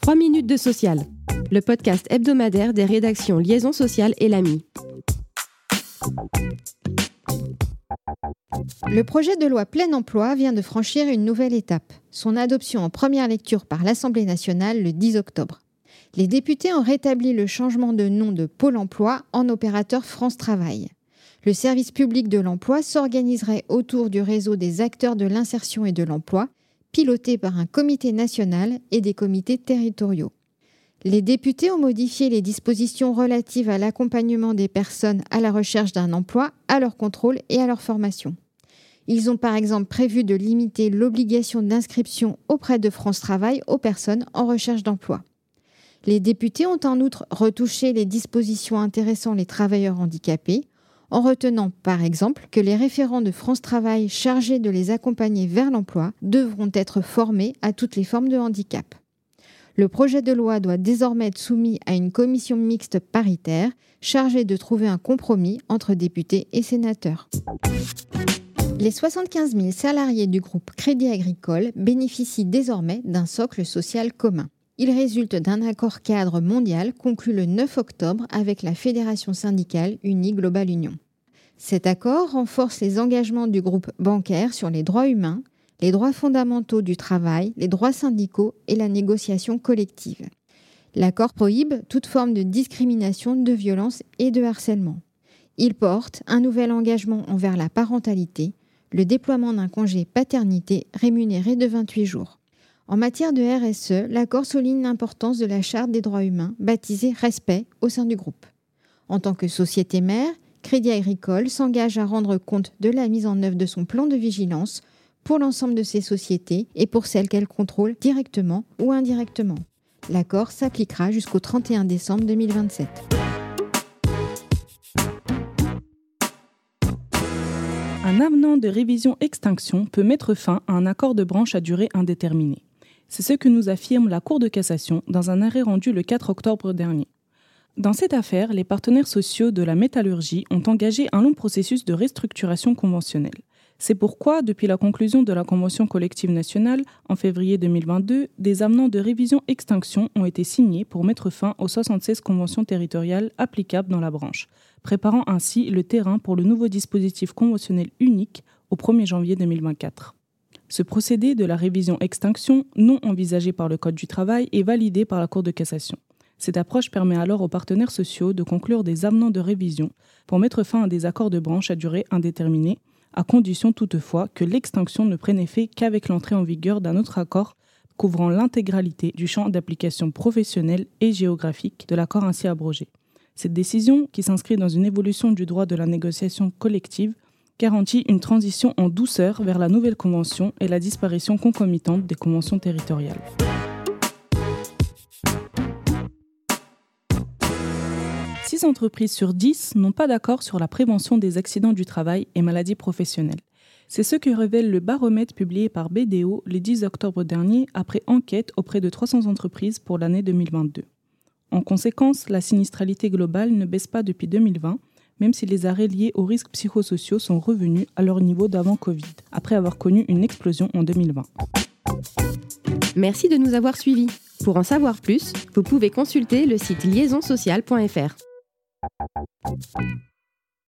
3 minutes de social, le podcast hebdomadaire des rédactions Liaison sociale et l'AMI. Le projet de loi plein emploi vient de franchir une nouvelle étape, son adoption en première lecture par l'Assemblée nationale le 10 octobre. Les députés ont rétabli le changement de nom de Pôle emploi en opérateur France Travail. Le service public de l'emploi s'organiserait autour du réseau des acteurs de l'insertion et de l'emploi, piloté par un comité national et des comités territoriaux. Les députés ont modifié les dispositions relatives à l'accompagnement des personnes à la recherche d'un emploi, à leur contrôle et à leur formation. Ils ont par exemple prévu de limiter l'obligation d'inscription auprès de France Travail aux personnes en recherche d'emploi. Les députés ont en outre retouché les dispositions intéressant les travailleurs handicapés, en retenant par exemple que les référents de France Travail chargés de les accompagner vers l'emploi devront être formés à toutes les formes de handicap. Le projet de loi doit désormais être soumis à une commission mixte paritaire chargée de trouver un compromis entre députés et sénateurs. Les 75 000 salariés du groupe Crédit Agricole bénéficient désormais d'un socle social commun. Il résulte d'un accord cadre mondial conclu le 9 octobre avec la Fédération syndicale Unie Global Union. Cet accord renforce les engagements du groupe bancaire sur les droits humains, les droits fondamentaux du travail, les droits syndicaux et la négociation collective. L'accord prohibe toute forme de discrimination, de violence et de harcèlement. Il porte un nouvel engagement envers la parentalité, le déploiement d'un congé paternité rémunéré de 28 jours. En matière de RSE, l'accord souligne l'importance de la Charte des droits humains, baptisée Respect, au sein du groupe. En tant que société mère, Crédit Agricole s'engage à rendre compte de la mise en œuvre de son plan de vigilance pour l'ensemble de ses sociétés et pour celles qu'elle contrôle directement ou indirectement. L'accord s'appliquera jusqu'au 31 décembre 2027. Un avenant de révision extinction peut mettre fin à un accord de branche à durée indéterminée. C'est ce que nous affirme la Cour de cassation dans un arrêt rendu le 4 octobre dernier. Dans cette affaire, les partenaires sociaux de la métallurgie ont engagé un long processus de restructuration conventionnelle. C'est pourquoi, depuis la conclusion de la Convention collective nationale en février 2022, des amenants de révision-extinction ont été signés pour mettre fin aux 76 conventions territoriales applicables dans la branche, préparant ainsi le terrain pour le nouveau dispositif conventionnel unique au 1er janvier 2024. Ce procédé de la révision-extinction, non envisagé par le Code du travail, est validé par la Cour de cassation. Cette approche permet alors aux partenaires sociaux de conclure des amenants de révision pour mettre fin à des accords de branche à durée indéterminée, à condition toutefois que l'extinction ne prenne effet qu'avec l'entrée en vigueur d'un autre accord couvrant l'intégralité du champ d'application professionnel et géographique de l'accord ainsi abrogé. Cette décision, qui s'inscrit dans une évolution du droit de la négociation collective, garantit une transition en douceur vers la nouvelle convention et la disparition concomitante des conventions territoriales. Six entreprises sur 10 n'ont pas d'accord sur la prévention des accidents du travail et maladies professionnelles. C'est ce que révèle le baromètre publié par BDO le 10 octobre dernier après enquête auprès de 300 entreprises pour l'année 2022. En conséquence, la sinistralité globale ne baisse pas depuis 2020 même si les arrêts liés aux risques psychosociaux sont revenus à leur niveau d'avant Covid, après avoir connu une explosion en 2020. Merci de nous avoir suivis. Pour en savoir plus, vous pouvez consulter le site liaisonsocial.fr.